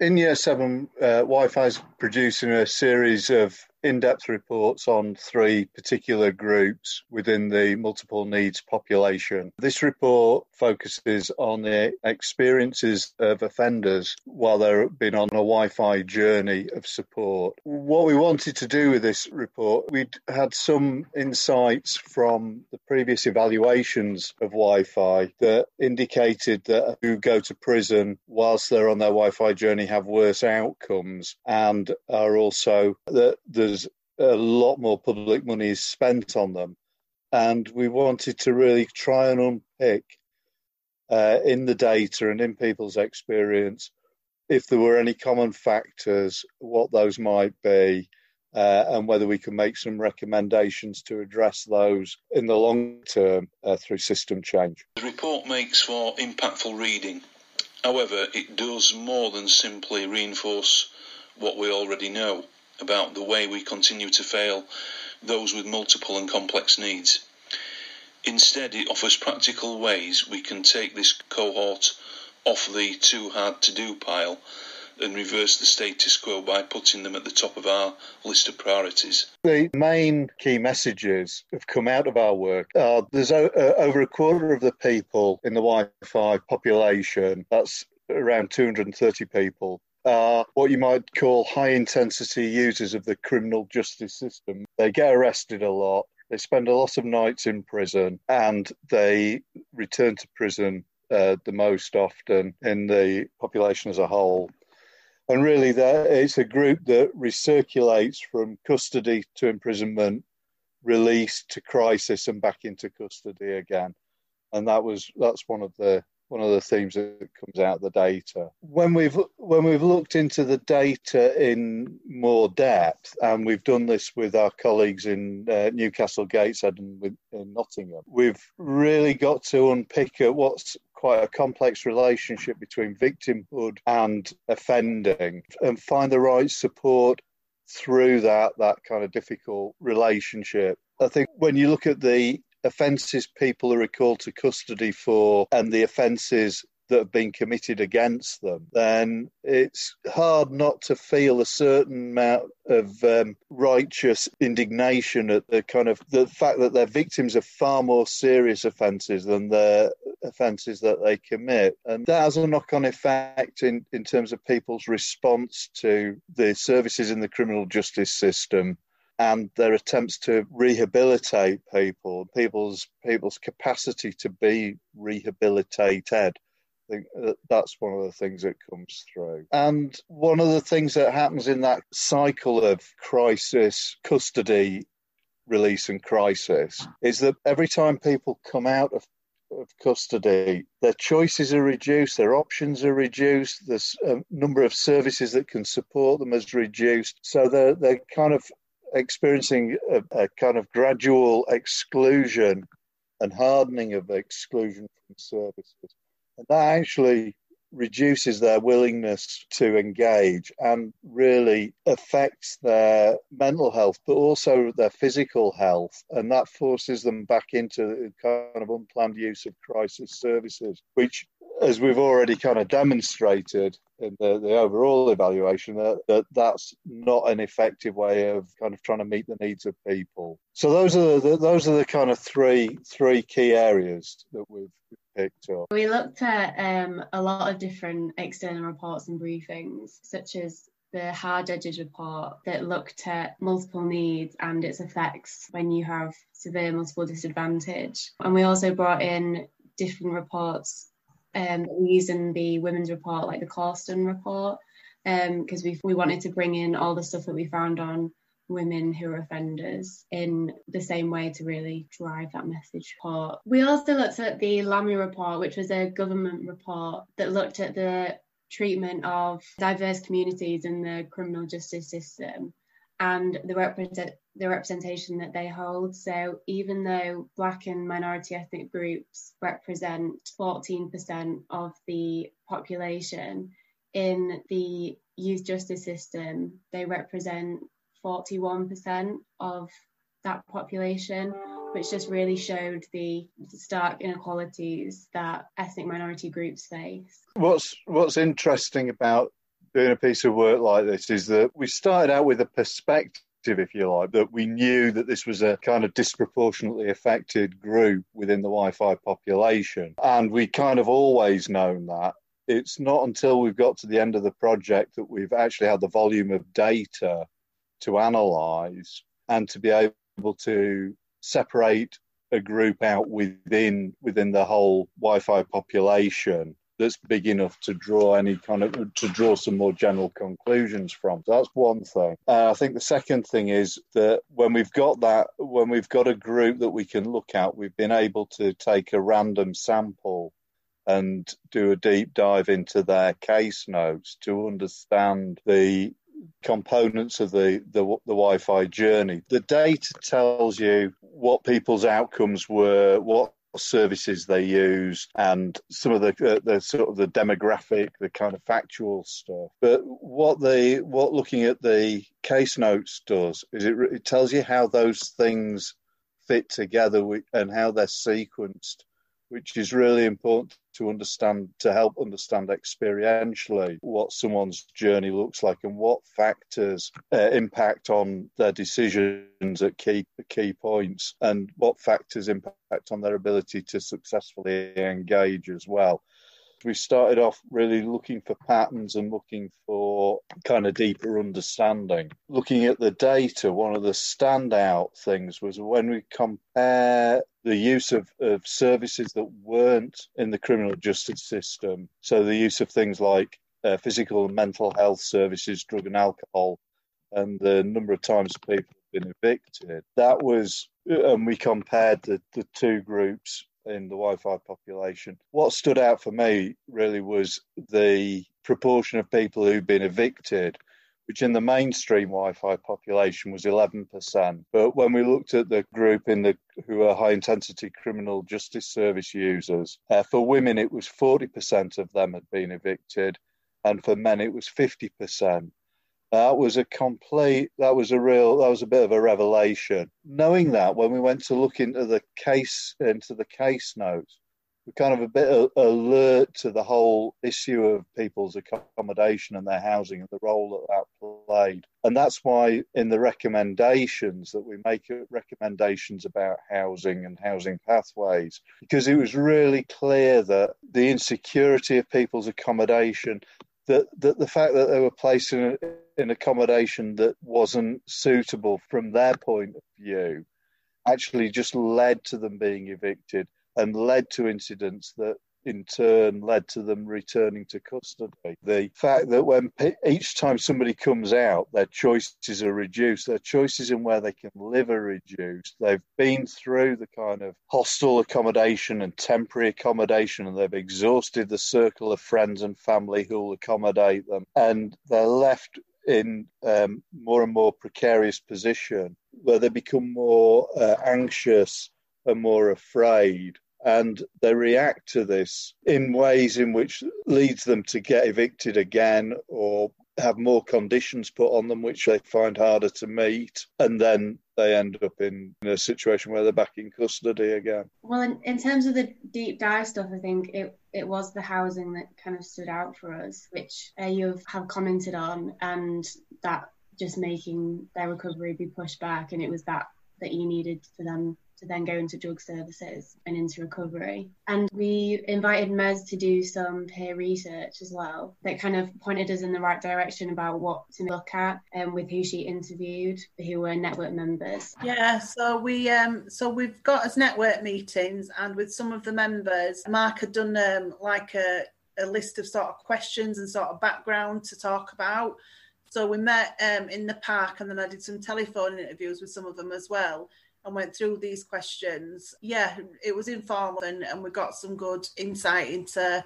in year seven, uh, WY-FI is producing a series of in-depth reports on three particular groups within the multiple needs population. This report focuses on the experiences of offenders while they've been on a WY-FI journey of support. What we wanted to do with this report, we'd had some insights from the previous evaluations of WY-FI that indicated that who go to prison whilst they're on their WY-FI journey have worse outcomes and are also that there's a lot more public money is spent on them. And we wanted to really try and unpick uh, in the data and in people's experience if there were any common factors, what those might be, uh, and whether we can make some recommendations to address those in the long term uh, through system change. The report makes for impactful reading. However, it does more than simply reinforce what we already know about the way we continue to fail those with multiple and complex needs. Instead, it offers practical ways we can take this cohort off the too hard to do pile and reverse the status quo by putting them at the top of our list of priorities. The main key messages have come out of our work. Uh, there's o- uh, over a quarter of the people in the Wi Fi population, that's around 230 people, are what you might call high intensity users of the criminal justice system. They get arrested a lot, they spend a lot of nights in prison, and they return to prison uh, the most often in the population as a whole. And really, it's a group that recirculates from custody to imprisonment, release to crisis, and back into custody again. And that was that's one of the one of the themes that comes out of the data. When we've when we've looked into the data in more depth, and we've done this with our colleagues in uh, Newcastle Gateshead and with, in Nottingham, we've really got to unpick what's quite a complex relationship between victimhood and offending, and find the right support through that that kind of difficult relationship. I think when you look at the offences people are recalled to custody for and the offences that have been committed against them, then it's hard not to feel a certain amount of um, righteous indignation at the kind of the fact that they're victims of far more serious offences than the offences that they commit. And that has a knock on effect in, in terms of people's response to the services in the criminal justice system and their attempts to rehabilitate people, people's people's capacity to be rehabilitated. I think uh, that's one of the things that comes through. And one of the things that happens in that cycle of crisis, custody, release, and crisis is that every time people come out of of custody, their choices are reduced, their options are reduced, the number of services that can support them is reduced. So they're, they're kind of experiencing a, a kind of gradual exclusion and hardening of exclusion from services. And that actually reduces their willingness to engage and really affects their mental health, but also their physical health. And that forces them back into kind of unplanned use of crisis services, which as we've already kind of demonstrated in the, the overall evaluation, that, that that's not an effective way of kind of trying to meet the needs of people. So those are the, those are the kind of three three key areas that we've picked up. We looked at um, a lot of different external reports and briefings, such as the hard edges report that looked at multiple needs and its effects when you have severe multiple disadvantage. And we also brought in different reports um, using the women's report, like the Corston report, because um, we we wanted to bring in all the stuff that we found on women who are offenders in the same way to really drive that message part. We also looked at the Lammy report, which was a government report that looked at the treatment of diverse communities in the criminal justice system and the represent the representation that they hold. So even though Black and minority ethnic groups represent 14% of the population, in the youth justice system, they represent 41% of that population, which just really showed the stark inequalities that ethnic minority groups face. What's what's interesting about doing a piece of work like this is that we started out with a perspective if you like, that we knew that this was a kind of disproportionately affected group within the WY-FI population. And we kind of always known that. It's not until we've got to the end of the project that we've actually had the volume of data to analyze and to be able to separate a group out within within the whole WY-FI population that's big enough to draw any kind of to draw some more general conclusions from. So that's one thing. Uh, I think the second thing is that when we've got that, when we've got a group that we can look at, we've been able to take a random sample and do a deep dive into their case notes to understand the components of the, the, the WY-FI journey. The data tells you what people's outcomes were, what services they use and some of the uh, the sort of the demographic the kind of factual stuff. But what the what looking at the case notes does is it, it tells you how those things fit together and how they're sequenced which is really important to understand to help understand experientially what someone's journey looks like and what factors uh, impact on their decisions at key key points and what factors impact on their ability to successfully engage as well we started off really looking for patterns and looking for kind of deeper understanding. Looking at the data, one of the standout things was when we compare the use of, of services that weren't in the criminal justice system, so the use of things like uh, physical and mental health services, drug and alcohol, and the number of times people have been evicted. That was, and we compared the, the two groups in the WY-FI population. What stood out for me really was the proportion of people who'd been evicted, which in the mainstream WY-FI population was 11%. But when we looked at the group in the who are high-intensity criminal justice service users, uh, for women it was 40% of them had been evicted, and for men it was 50%. That was a complete, that was a real, that was a bit of a revelation. Knowing that, when we went to look into the case, into the case notes, we're kind of a bit alert to the whole issue of people's accommodation and their housing and the role that that played. And that's why in the recommendations that we make recommendations about housing and housing pathways, because it was really clear that the insecurity of people's accommodation, that, that the fact that they were placed in, in accommodation that wasn't suitable from their point of view actually just led to them being evicted and led to incidents that in turn led to them returning to custody. The fact that when each time somebody comes out, their choices are reduced, their choices in where they can live are reduced. They've been through the kind of hostel accommodation and temporary accommodation, and they've exhausted the circle of friends and family who will accommodate them, and they're left in um, more and more precarious position where they become more uh, anxious and more afraid. And they react to this in ways in which leads them to get evicted again or have more conditions put on them which they find harder to meet and then they end up in, in a situation where they're back in custody again. Well in, in terms of the deep dive stuff i think it it was the housing that kind of stood out for us which uh, you have commented on and that just making their recovery be pushed back and it was that that you needed for them to then go into drug services and into recovery. And we invited Mez to do some peer research as well that kind of pointed us in the right direction about what to look at and um, with who she interviewed, who were network members. Yeah, so we um so we've got as network meetings and with some of the members, Mark had done um like a a list of sort of questions and sort of background to talk about. So we met um, in the park, and then I did some telephone interviews with some of them as well and went through these questions. Yeah, it was informal and, and we got some good insight into.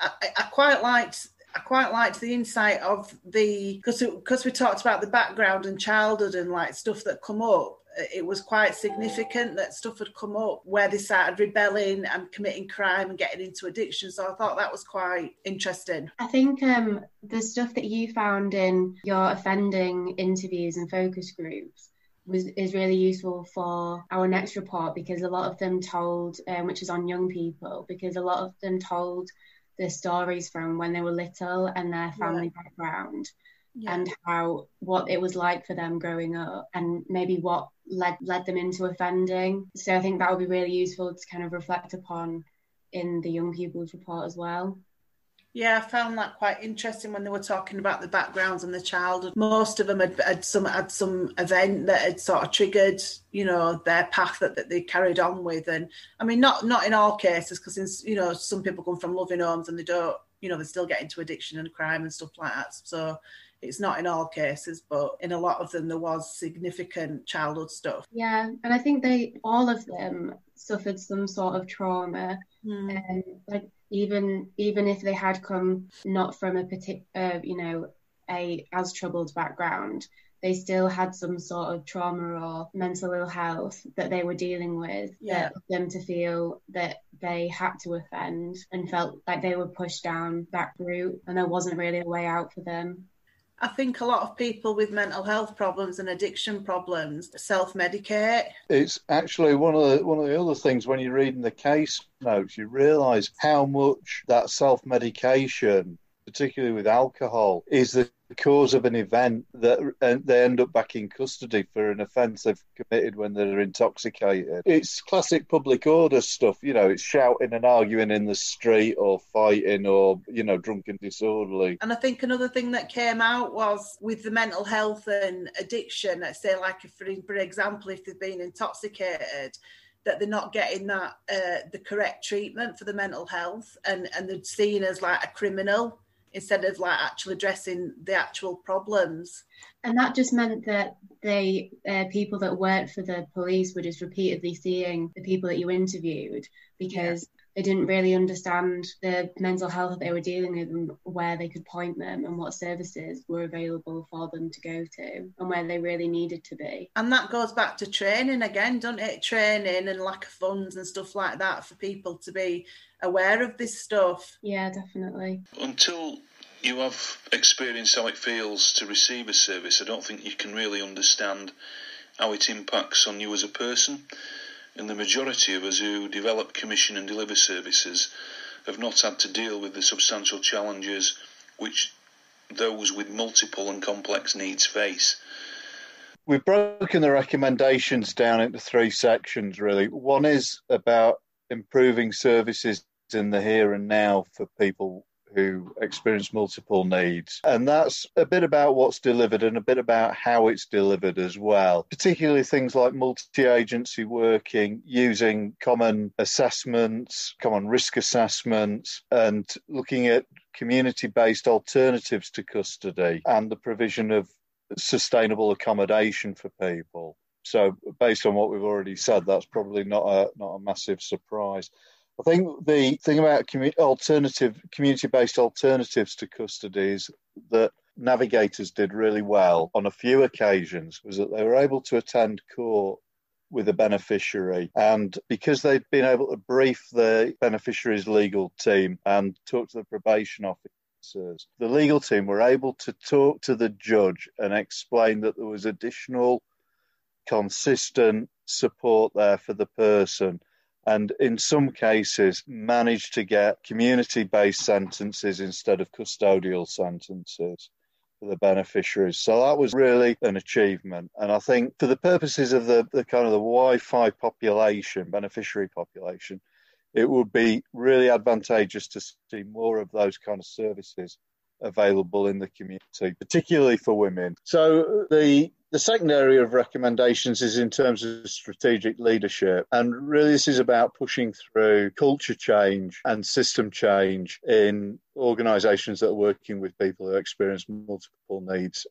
I, I quite liked I quite liked the insight of the because because we talked about the background and childhood and like stuff that come up. It was quite significant that stuff had come up where they started rebelling and committing crime and getting into addiction. So I thought that was quite interesting. I think um, the stuff that you found in your offending interviews and focus groups was is really useful for our next report because a lot of them told, um, which is on young people, because a lot of them told their stories from when they were little and their family yeah. background. Yeah. and how what it was like for them growing up and maybe what led led them into offending so i think that would be really useful to kind of reflect upon in the young people's report as well yeah, I found that quite interesting when they were talking about the backgrounds and the childhood. Most of them had, had some had some event that had sort of triggered, you know, their path that, that they carried on with. And I mean, not not in all cases, because you know, some people come from loving homes and they don't, you know, they still get into addiction and crime and stuff like that. So it's not in all cases, but in a lot of them there was significant childhood stuff. Yeah, and I think they all of them suffered some sort of trauma. Mm. Um, like even even if they had come not from a particular, uh, you know, a as troubled background, they still had some sort of trauma or mental ill health that they were dealing with yeah. that them to feel that they had to offend and felt like they were pushed down that route and there wasn't really a way out for them. I think a lot of people with mental health problems and addiction problems self-medicate. It's actually one of the one of the other things when you're reading the case notes, you realise how much that self-medication, particularly with alcohol, is the the cause of an event that they end up back in custody for an offence they've committed when they're intoxicated. It's classic public order stuff, you know, it's shouting and arguing in the street or fighting or, you know, drunk and disorderly. And I think another thing that came out was with the mental health and addiction, say, like, for, for example, if they've been intoxicated, that they're not getting that uh, the correct treatment for the mental health and and they're seen as like a criminal instead of like actually addressing the actual problems. And that just meant that the uh, people that worked for the police were just repeatedly seeing the people that you interviewed because they didn't really understand the mental health that they were dealing with and where they could point them and what services were available for them to go to and where they really needed to be. And that goes back to training again, don't it? Training and lack of funds and stuff like that for people to be aware of this stuff. Yeah, definitely. Until you have experienced how it feels to receive a service, I don't think you can really understand how it impacts on you as a person and the majority of us who develop, commission, and deliver services have not had to deal with the substantial challenges which those with multiple and complex needs face. We've broken the recommendations down into three sections, really. One is about improving services in the here and now for people who experience multiple needs. And that's a bit about what's delivered and a bit about how it's delivered as well, particularly things like multi agency working, using common assessments, common risk assessments, and looking at community based alternatives to custody and the provision of sustainable accommodation for people. So, based on what we've already said, that's probably not a not a massive surprise. I think the thing about alternative community-based alternatives to custody is that navigators did really well on a few occasions was that they were able to attend court with a beneficiary. And because they'd been able to brief the beneficiary's legal team and talk to the probation officers the legal team were able to talk to the judge and explain that there was additional consistent support there for the person and in some cases managed to get community based sentences instead of custodial sentences for the beneficiaries. So that was really an achievement. And I think for the purposes of the, the kind of the WY-FI population, beneficiary population, it would be really advantageous to see more of those kind of services available in the community, particularly for women. So the the second area of recommendations is in terms of strategic leadership. And really, this is about pushing through culture change and system change in organisations that are working with people who experience multiple needs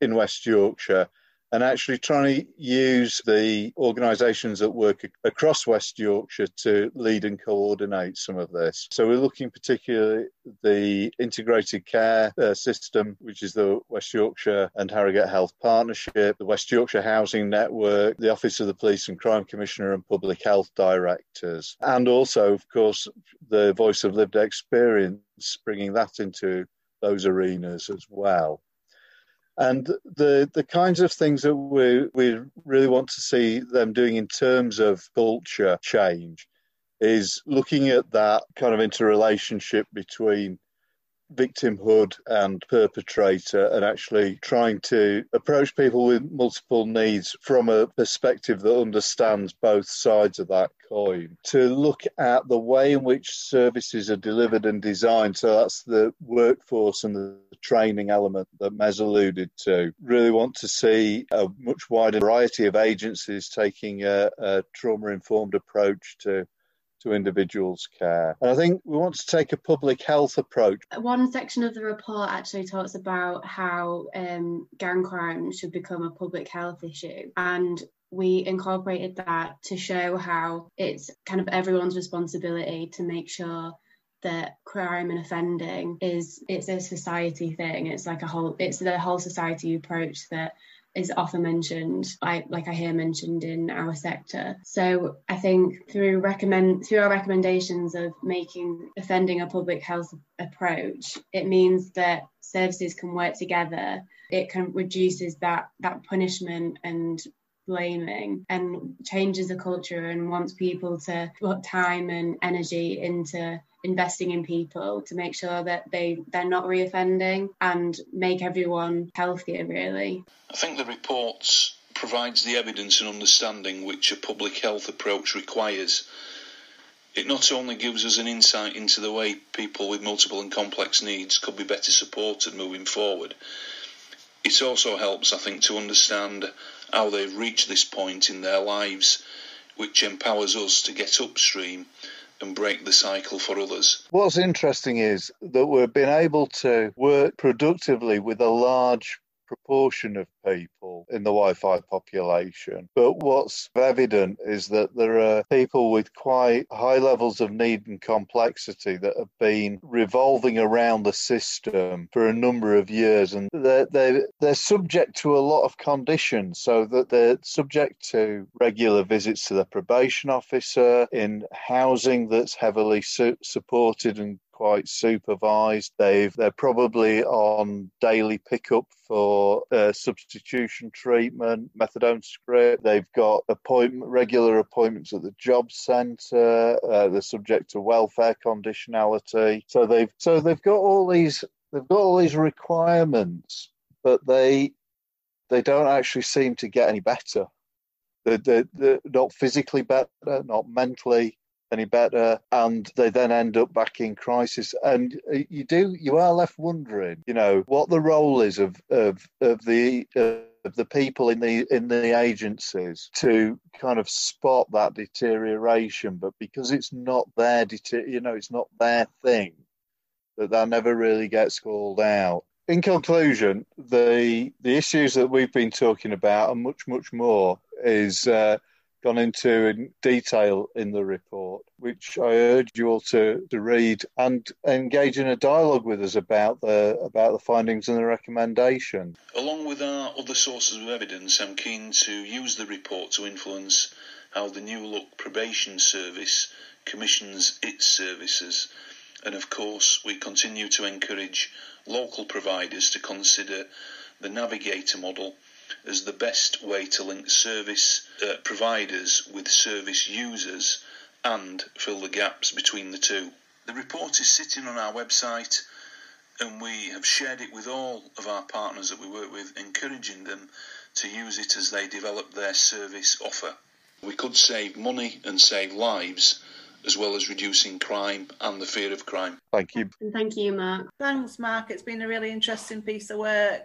in West Yorkshire and actually trying to use the organisations that work across West Yorkshire to lead and coordinate some of this. So we're looking particularly the integrated care uh, system, which is the West Yorkshire and Harrogate Health Partnership, the West Yorkshire Housing Network, the Office of the Police and Crime Commissioner and Public Health Directors, and also, of course, the Voice of Lived Experience, bringing that into those arenas as well. And the the kinds of things that we we really want to see them doing in terms of culture change is looking at that kind of interrelationship between victimhood and perpetrator and actually trying to approach people with multiple needs from a perspective that understands both sides of that coin. To look at the way in which services are delivered and designed. So that's the workforce and the training element that Mez alluded to. Really want to see a much wider variety of agencies taking a, a trauma informed approach to to individuals' care. And I think we want to take a public health approach. One section of the report actually talks about how um, gang crime should become a public health issue. And we incorporated that to show how it's kind of everyone's responsibility to make sure that crime and offending is it's a society thing it's like a whole it's the whole society approach that is often mentioned, I, like I hear mentioned in our sector. So I think through recommend through our recommendations of making offending a public health approach, it means that services can work together. It can reduces that that punishment and blaming and changes the culture and wants people to put time and energy into investing in people to make sure that they they're not reoffending and make everyone healthier really. I think the reports provides the evidence and understanding which a public health approach requires. It not only gives us an insight into the way people with multiple and complex needs could be better supported moving forward it also helps i think to understand how they've reached this point in their lives, which empowers us to get upstream and break the cycle for others. What's interesting is that we've been able to work productively with a large proportion of people in the WY-FI population. But what's evident is that there are people with quite high levels of need and complexity that have been revolving around the system for a number of years and they're, they're, they're subject to a lot of conditions so that they're subject to regular visits to the probation officer in housing that's heavily su- supported and quite supervised. They've they're probably on daily pickup for uh, substitution treatment, methadone script. They've got appointment regular appointments at the job centre. Uh, they're subject to welfare conditionality. So they've so they've got all these they've got all these requirements, but they they don't actually seem to get any better. They're, they're, they're not physically better, not mentally any better and they then end up back in crisis. And you do you are left wondering you know what the role is of of of the uh, of the people in the in the agencies to kind of spot that deterioration. But because it's not their deter- you know it's not their thing that that never really gets called out. In conclusion the the issues that we've been talking about and much much more is uh, gone into in detail in the report, which I urge you all to, to read and engage in a dialogue with us about the about the findings and the recommendation. Along with our other sources of evidence, I'm keen to use the report to influence how the New Look Probation Service commissions its services. And of course, we continue to encourage local providers to consider the Navigator model as the best way to link service uh, providers with service users and fill the gaps between the two. The report is sitting on our website and we have shared it with all of our partners that we work with, encouraging them to use it as they develop their service offer. We could save money and save lives as well as reducing crime and the fear of crime. Thank you. Thank you, Mark. Thanks, Mark. It's been a really interesting piece of work.